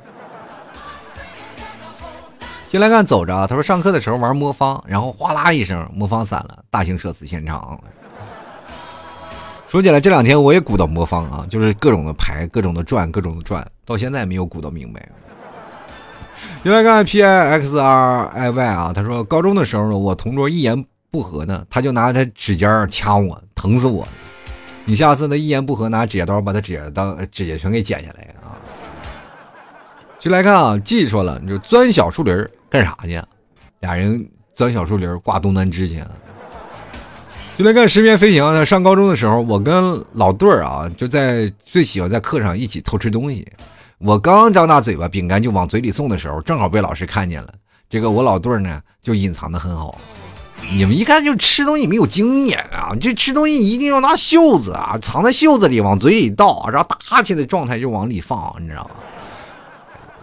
进来看，走着。他说上课的时候玩魔方，然后哗啦一声，魔方散了，大型社死现场。说起来，这两天我也鼓捣魔方啊，就是各种的牌，各种的转，各种的转，到现在没有鼓捣明白。进来看 P I X R I Y 啊，他说高中的时候呢，我同桌一言。不合呢，他就拿他指尖掐我，疼死我了！你下次呢一言不合拿指甲刀把他指甲刀指甲全给剪下来啊！就来看啊，记说了，你就钻小树林干啥去？俩人钻小树林挂东南枝去。就来看十面飞行。上高中的时候，我跟老对儿啊，就在最喜欢在课上一起偷吃东西。我刚张大嘴巴，饼干就往嘴里送的时候，正好被老师看见了。这个我老对儿呢，就隐藏的很好。你们一看就吃东西没有经验啊！这吃东西一定要拿袖子啊，藏在袖子里往嘴里倒，然后打哈欠的状态就往里放，你知道吗？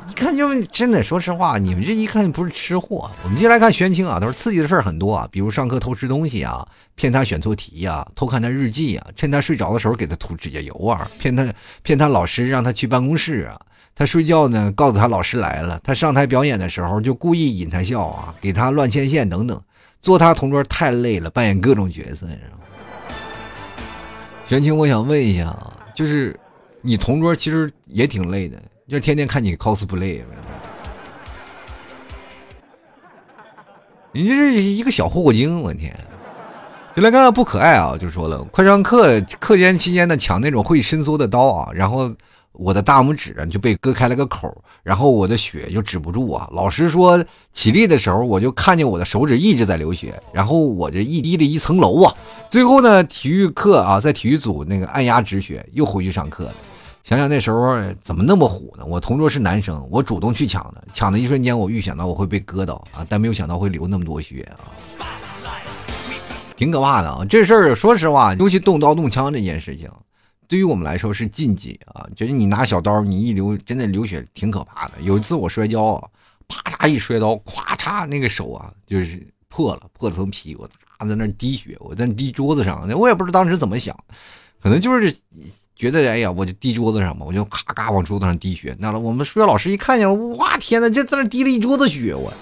一看就真的，说实话，你们这一看就不是吃货。我们接来看玄清啊，他说刺激的事儿很多啊，比如上课偷吃东西啊，骗他选错题啊，偷看他日记啊，趁他睡着的时候给他涂指甲油啊，骗他骗他老师让他去办公室啊，他睡觉呢告诉他老师来了，他上台表演的时候就故意引他笑啊，给他乱牵线等等。做他同桌太累了，扮演各种角色，你知道吗？玄清，我想问一下啊，就是你同桌其实也挺累的，就是天天看你 cosplay，你这是一个小霍精，我天！就来看看不可爱啊，就说了，快上课，课间期间呢，抢那种会伸缩的刀啊，然后。我的大拇指就被割开了个口，然后我的血就止不住啊。老师说起立的时候，我就看见我的手指一直在流血，然后我这一滴了一层楼啊。最后呢，体育课啊，在体育组那个按压止血，又回去上课了。想想那时候怎么那么虎呢？我同桌是男生，我主动去抢的，抢的一瞬间，我预想到我会被割到啊，但没有想到会流那么多血啊，挺可怕的啊。这事儿说实话，尤其动刀动枪这件事情。对于我们来说是禁忌啊，就是你拿小刀，你一流，真的流血挺可怕的。有一次我摔跤啊，啪嚓一摔刀，咵嚓那个手啊，就是破了，破了层皮，我嚓在那滴血，我在那滴桌子上，我也不知道当时怎么想，可能就是觉得哎呀，我就滴桌子上嘛，我就咔咔往桌子上滴血。那，我们数学老师一看见了，哇天哪，这在那滴了一桌子血，我。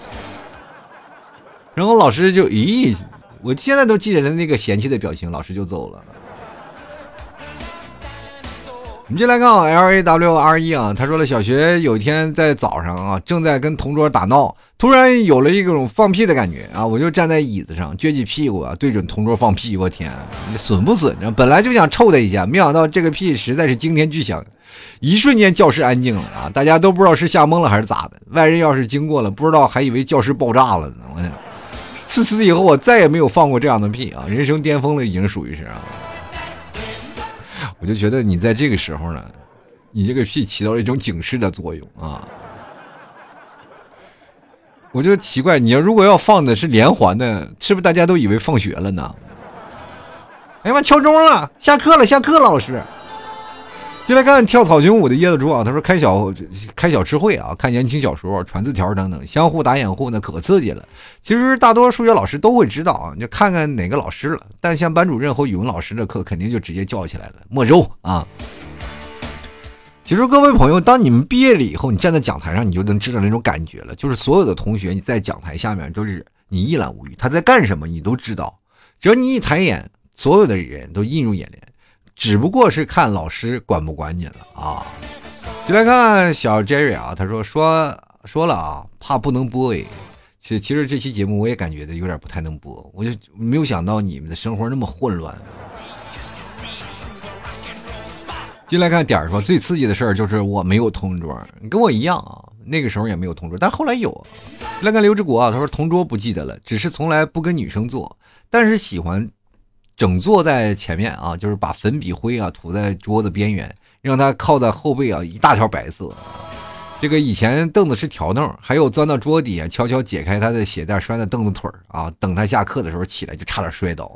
然后老师就咦，我现在都记得那个嫌弃的表情，老师就走了。我们就来看 L A W R E 啊，他说了，小学有一天在早上啊，正在跟同桌打闹，突然有了一种放屁的感觉啊，我就站在椅子上撅起屁股啊，对准同桌放屁，我天，你损不损呢？本来就想臭他一下，没想到这个屁实在是惊天巨响，一瞬间教室安静了啊，大家都不知道是吓懵了还是咋的，外人要是经过了，不知道还以为教室爆炸了呢。我自此以后我再也没有放过这样的屁啊，人生巅峰了，已经属于是啊。我就觉得你在这个时候呢，你这个屁起到了一种警示的作用啊！我就奇怪，你要如果要放的是连环的，是不是大家都以为放学了呢？哎呀妈，敲钟了，下课了，下课了，老师。进来看跳草裙舞的椰子猪啊，他说开小开小吃会啊，看言情小说、传字条等等，相互打掩护呢，可刺激了。其实大多数学老师都会知道啊，你就看看哪个老师了。但像班主任和语文老师的课，肯定就直接叫起来了，没收啊。其实各位朋友，当你们毕业了以后，你站在讲台上，你就能知道那种感觉了。就是所有的同学，你在讲台下面，就是你一览无余，他在干什么，你都知道。只要你一抬眼，所有的人都映入眼帘。只不过是看老师管不管你了啊！就来看小 Jerry 啊，他说说说了啊，怕不能播哎。其其实这期节目我也感觉的有点不太能播，我就没有想到你们的生活那么混乱。进来看点儿说最刺激的事儿就是我没有同桌，跟我一样啊，那个时候也没有同桌，但后来有。来看刘志国啊，他说同桌不记得了，只是从来不跟女生坐，但是喜欢。整坐在前面啊，就是把粉笔灰啊涂在桌子边缘，让他靠在后背啊，一大条白色。这个以前凳子是条凳，还有钻到桌底下悄悄解开他的鞋带拴在凳子腿儿啊，等他下课的时候起来就差点摔倒。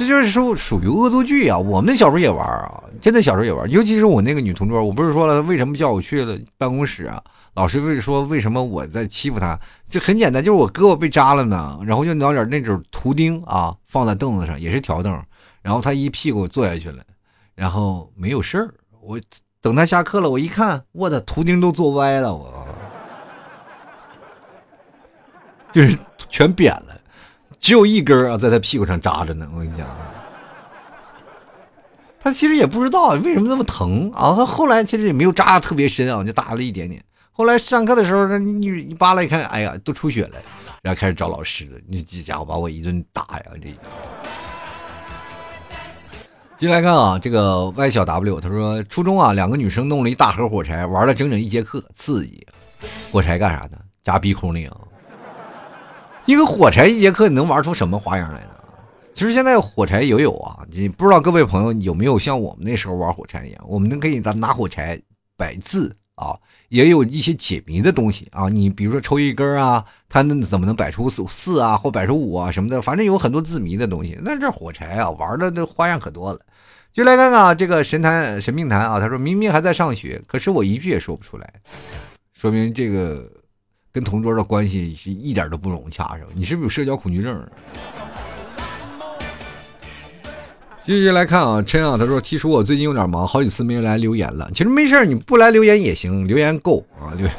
这就是属属于恶作剧啊！我们小时候也玩啊，真的小时候也玩，尤其是我那个女同桌，我不是说了为什么叫我去了办公室啊？老师为说为什么我在欺负她？这很简单，就是我胳膊被扎了呢，然后就拿点那种图钉啊，放在凳子上，也是条凳，然后她一屁股坐下去了，然后没有事儿。我等她下课了，我一看，我的图钉都坐歪了，我就是全扁了，只有一根啊在他屁股上扎着呢。我跟你讲，他其实也不知道为什么那么疼啊，他后来其实也没有扎的特别深啊，就扎了一点点。后来上课的时候，那你你扒拉一看，哎呀，都出血了，然后开始找老师了。你这家伙把我一顿打呀！这进来看啊，这个 Y 小 W 他说，初中啊，两个女生弄了一大盒火柴，玩了整整一节课，刺激。火柴干啥的？扎鼻孔里啊！一个火柴一节课，你能玩出什么花样来呢？其实现在火柴也有啊，你不知道各位朋友有没有像我们那时候玩火柴一样，我们能可以拿拿火柴摆字。啊，也有一些解谜的东西啊，你比如说抽一根啊，它那怎么能摆出四四啊，或摆出五啊什么的，反正有很多字谜的东西。那这火柴啊，玩的这花样可多了。就来看看这个神坛神命坛啊，他说明明还在上学，可是我一句也说不出来，说明这个跟同桌的关系是一点都不融洽，是吧？你是不是有社交恐惧症？继续来看啊，陈啊，他说：“提出我最近有点忙，好几次没有来留言了。其实没事你不来留言也行，留言够啊。留言。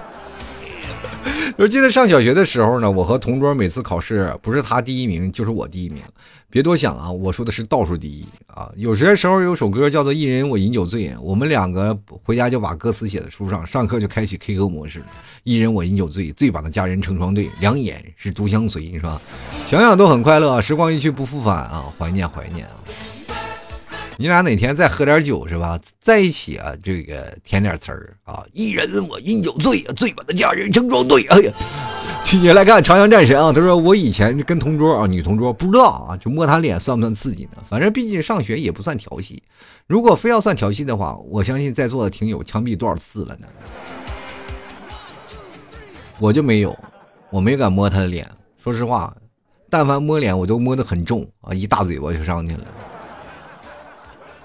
我 记得上小学的时候呢，我和同桌每次考试，不是他第一名，就是我第一名。别多想啊，我说的是倒数第一啊。有些时候有首歌叫做《一人我饮酒醉》，我们两个回家就把歌词写在书上，上课就开启 K 歌模式。一人我饮酒醉，醉把那佳人成双对，两眼是独相随，是吧？想想都很快乐，时光一去不复返啊，怀念怀念啊。”你俩哪天再喝点酒是吧？在一起啊，这个填点词儿啊。一人我饮酒醉，醉把那佳人成双对。哎呀，继续来看《朝阳战神》啊。他说我以前跟同桌啊，女同桌不知道啊，就摸她脸算不算刺激呢？反正毕竟上学也不算调戏。如果非要算调戏的话，我相信在座的听友枪毙多少次了呢？我就没有，我没敢摸她的脸。说实话，但凡摸脸，我都摸得很重啊，一大嘴巴就上去了。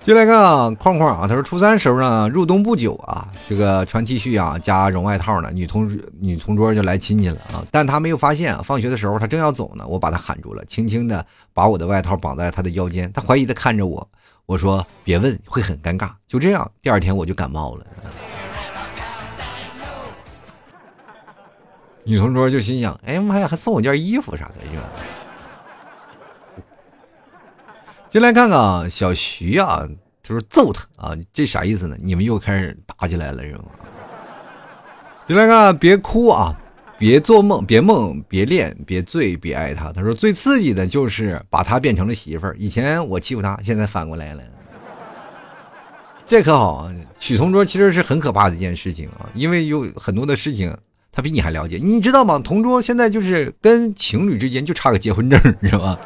就来看啊，框框啊，他说初三时候呢，入冬不久啊，这个穿 T 恤啊加绒外套呢，女同女同桌就来亲戚了啊，但他没有发现，放学的时候他正要走呢，我把他喊住了，轻轻的把我的外套绑在了他的腰间，他怀疑的看着我，我说别问，会很尴尬。就这样，第二天我就感冒了。女同桌就心想，哎妈呀，还送我件衣服啥的，是进来看看啊，小徐啊，他说揍他啊，这啥意思呢？你们又开始打起来了是吗？进来看，别哭啊，别做梦，别梦，别恋，别醉，别爱他。他说最刺激的就是把他变成了媳妇儿。以前我欺负他，现在反过来了，这可好啊！娶同桌其实是很可怕的一件事情啊，因为有很多的事情他比你还了解，你知道吗？同桌现在就是跟情侣之间就差个结婚证，你知道吗？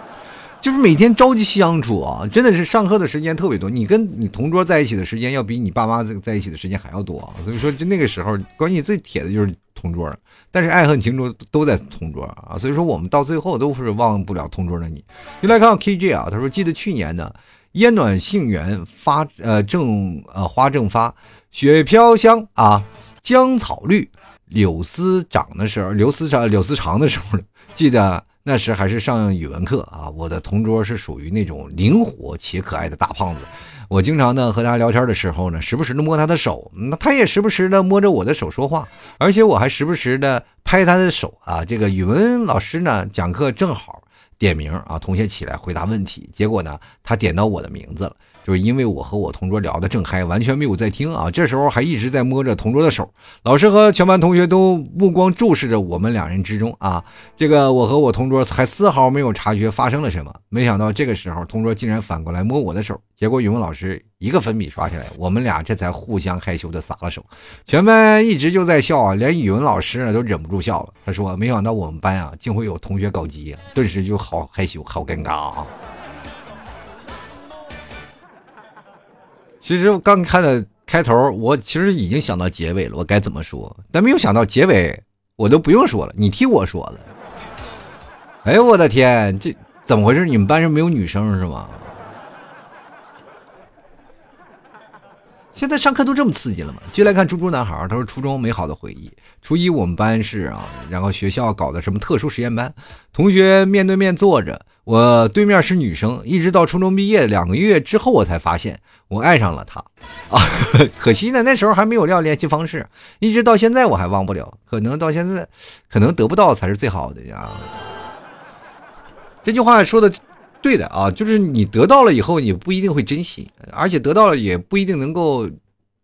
就是每天朝夕相处啊，真的是上课的时间特别多。你跟你同桌在一起的时间要比你爸妈在在一起的时间还要多啊。所以说，就那个时候关系最铁的就是同桌，但是爱恨情仇都在同桌啊。所以说，我们到最后都是忘不了同桌的你。你来看 KJ 啊，他说记得去年呢，烟暖杏园发呃正呃花正发，雪飘香啊，江草绿，柳丝长的时候，柳丝长柳丝长的时候，记得那时还是上语文课啊。我的同桌是属于那种灵活且可爱的大胖子。我经常呢和他聊天的时候呢，时不时的摸他的手，那他也时不时的摸着我的手说话，而且我还时不时的拍他的手啊。这个语文老师呢讲课正好点名啊，同学起来回答问题，结果呢他点到我的名字了。就是因为我和我同桌聊得正嗨，完全没有在听啊。这时候还一直在摸着同桌的手，老师和全班同学都目光注视着我们两人之中啊。这个我和我同桌还丝毫没有察觉发生了什么。没想到这个时候，同桌竟然反过来摸我的手，结果语文老师一个粉笔刷下来，我们俩这才互相害羞的撒了手。全班一直就在笑啊，连语文老师呢都忍不住笑了。他说：“没想到我们班啊，竟会有同学搞基，顿时就好害羞，好尴尬啊。”其实刚看的开头，我其实已经想到结尾了，我该怎么说？但没有想到结尾，我都不用说了，你替我说了。哎呦我的天，这怎么回事？你们班上没有女生是吗？现在上课都这么刺激了吗？继续来看猪猪男孩，他说初中美好的回忆。初一我们班是啊，然后学校搞的什么特殊实验班，同学面对面坐着，我对面是女生，一直到初中毕业两个月之后，我才发现我爱上了她 啊。可惜呢，那时候还没有要联系方式，一直到现在我还忘不了。可能到现在，可能得不到才是最好的呀。这句话说的。对的啊，就是你得到了以后，你不一定会珍惜，而且得到了也不一定能够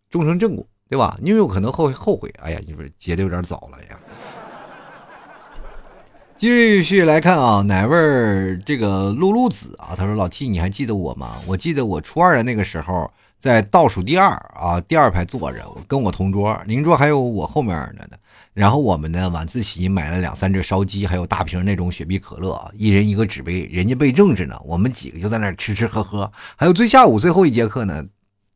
终成正果，对吧？你有可能后后悔。哎呀，你不是结的有点早了呀。继续来看啊，哪位这个露露子啊，他说：“老 T，你还记得我吗？我记得我初二的那个时候。”在倒数第二啊，第二排坐着，我跟我同桌，邻桌还有我后面的呢。然后我们呢晚自习买了两三只烧鸡，还有大瓶那种雪碧可乐，一人一个纸杯，人家背政治呢，我们几个就在那吃吃喝喝。还有最下午最后一节课呢，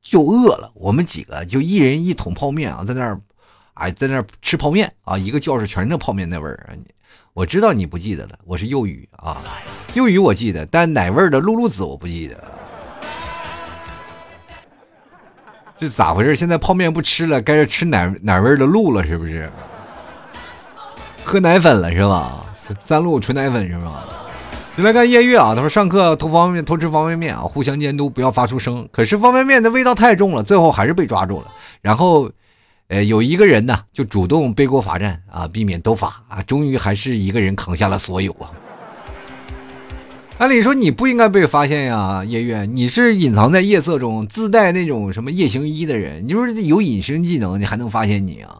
就饿了，我们几个就一人一桶泡面啊，在那儿，哎，在那儿吃泡面啊，一个教室全是那泡面那味儿。我知道你不记得了，我是幼语啊，幼语我记得，但奶味儿的露露子我不记得。这咋回事？现在泡面不吃了，该是吃奶奶味的露了，是不是？喝奶粉了是吧？三鹿纯奶粉是吧？就来看夜月啊，他说上课偷方便面、偷吃方便面啊，互相监督，不要发出声。可是方便面的味道太重了，最后还是被抓住了。然后，呃，有一个人呢，就主动背锅罚站啊，避免都罚啊，终于还是一个人扛下了所有啊。按理说你不应该被发现呀，夜月，你是隐藏在夜色中自带那种什么夜行衣的人，你说有隐身技能，你还能发现你啊？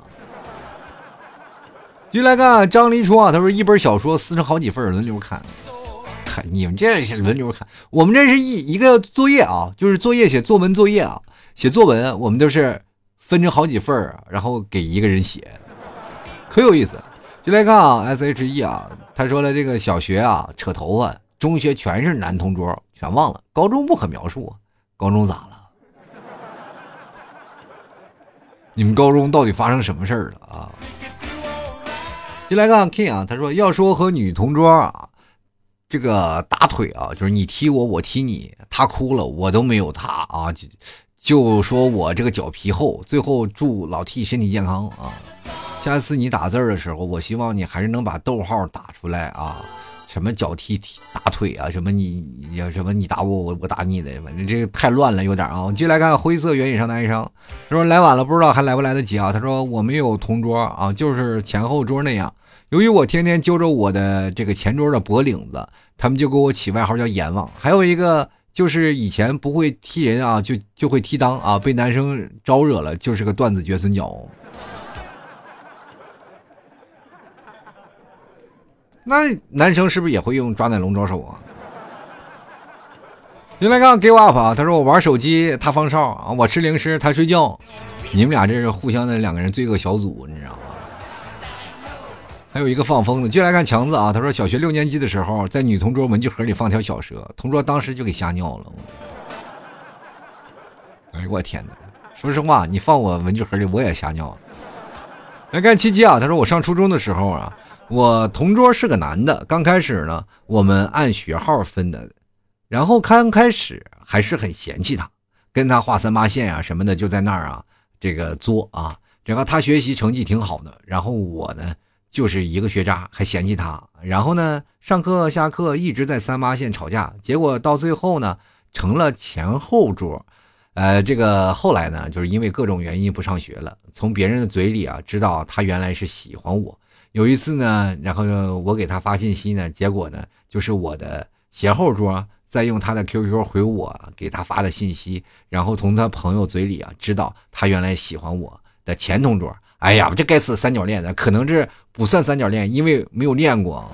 继续来看张黎初啊，他说一本小说撕成好几份轮流看，看你们这是轮流看，我们这是一一个作业啊，就是作业写作文作业啊，写作文我们都是分成好几份然后给一个人写，可有意思。就来看啊，S H E 啊，他说了这个小学啊扯头发。中学全是男同桌，全忘了。高中不可描述，高中咋了？你们高中到底发生什么事儿了啊？进来个 King 啊，他说要说和女同桌啊，这个打腿啊，就是你踢我，我踢你，他哭了，我都没有他啊，就就说我这个脚皮厚。最后祝老 T 身体健康啊！下次你打字的时候，我希望你还是能把逗号打出来啊。什么脚踢踢大腿啊？什么你你什么你打我我我打你的？反正这个太乱了，有点啊。我们继续来看灰色原野上的哀伤。他说来晚了，不知道还来不来得及啊。他说我没有同桌啊，就是前后桌那样。由于我天天揪着我的这个前桌的脖领子，他们就给我起外号叫阎王。还有一个就是以前不会踢人啊，就就会踢裆啊，被男生招惹了，就是个断子绝孙脚。那男生是不是也会用抓奶龙招手啊？进来看 give up 啊，他说我玩手机，他放哨啊，我吃零食，他睡觉，你们俩这是互相的两个人罪恶小组，你知道吗？还有一个放风的，进来看强子啊，他说小学六年级的时候，在女同桌文具盒里放条小蛇，同桌当时就给吓尿了。哎呦我天哪！说实话，你放我文具盒里，我也吓尿了。来看七七啊，他说我上初中的时候啊。我同桌是个男的，刚开始呢，我们按学号分的，然后刚开始还是很嫌弃他，跟他画三八线啊什么的，就在那儿啊这个作啊。然后他学习成绩挺好的，然后我呢就是一个学渣，还嫌弃他。然后呢上课下课一直在三八线吵架，结果到最后呢成了前后桌。呃，这个后来呢，就是因为各种原因不上学了。从别人的嘴里啊，知道他原来是喜欢我。有一次呢，然后我给他发信息呢，结果呢，就是我的斜后桌在用他的 QQ 回我给他发的信息，然后从他朋友嘴里啊，知道他原来喜欢我的前同桌。哎呀，这该死三角恋的，可能是不算三角恋，因为没有练过。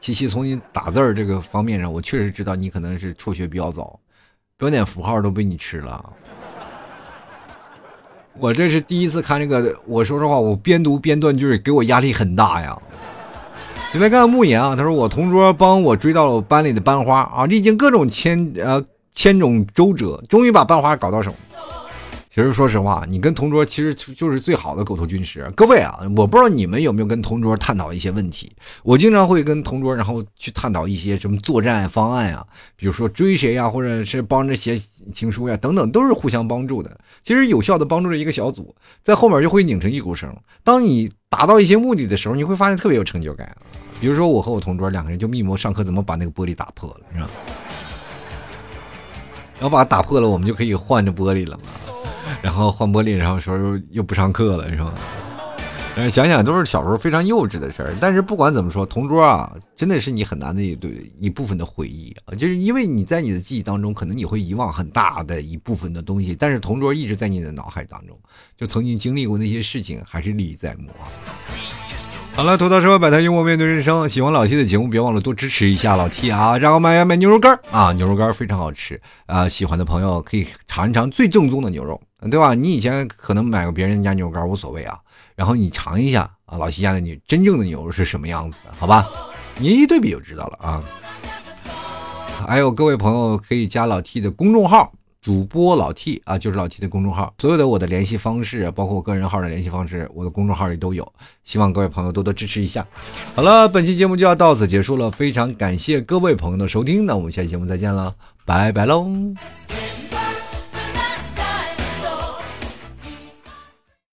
七七，从你打字儿这个方面上，我确实知道你可能是辍学比较早。标点符号都被你吃了，我这是第一次看这个。我说实话，我边读边断句，给我压力很大呀。你在看慕言啊，他说我同桌帮我追到了班里的班花啊，历经各种千呃千种周折，终于把班花搞到手。其实说实话，你跟同桌其实就是最好的狗头军师。各位啊，我不知道你们有没有跟同桌探讨一些问题。我经常会跟同桌，然后去探讨一些什么作战方案啊，比如说追谁呀，或者是帮着写情书呀，等等，都是互相帮助的。其实有效的帮助了一个小组，在后面就会拧成一股绳。当你达到一些目的的时候，你会发现特别有成就感。比如说我和我同桌两个人就密谋上课怎么把那个玻璃打破了，是吧？然后把它打破了，我们就可以换着玻璃了嘛。然后换玻璃，然后说又不上课了，是吧？但是想想都是小时候非常幼稚的事儿。但是不管怎么说，同桌啊，真的是你很难的一对一部分的回忆啊。就是因为你在你的记忆当中，可能你会遗忘很大的一部分的东西，但是同桌一直在你的脑海当中，就曾经经历过那些事情，还是历历在目啊。好了，吐槽社会百态，幽默面对人生。喜欢老 T 的节目，别忘了多支持一下老 T 啊！然后买买牛肉干啊，牛肉干非常好吃啊！喜欢的朋友可以尝一尝最正宗的牛肉。对吧？你以前可能买过别人家牛肉干无所谓啊，然后你尝一下啊，老七家的牛真正的牛肉是什么样子的？好吧，你一对比就知道了啊。还有各位朋友可以加老 T 的公众号，主播老 T 啊，就是老 T 的公众号，所有的我的联系方式，包括我个人号的联系方式，我的公众号里都有。希望各位朋友多多支持一下。好了，本期节目就要到此结束了，非常感谢各位朋友的收听，那我们下期节目再见了，拜拜喽。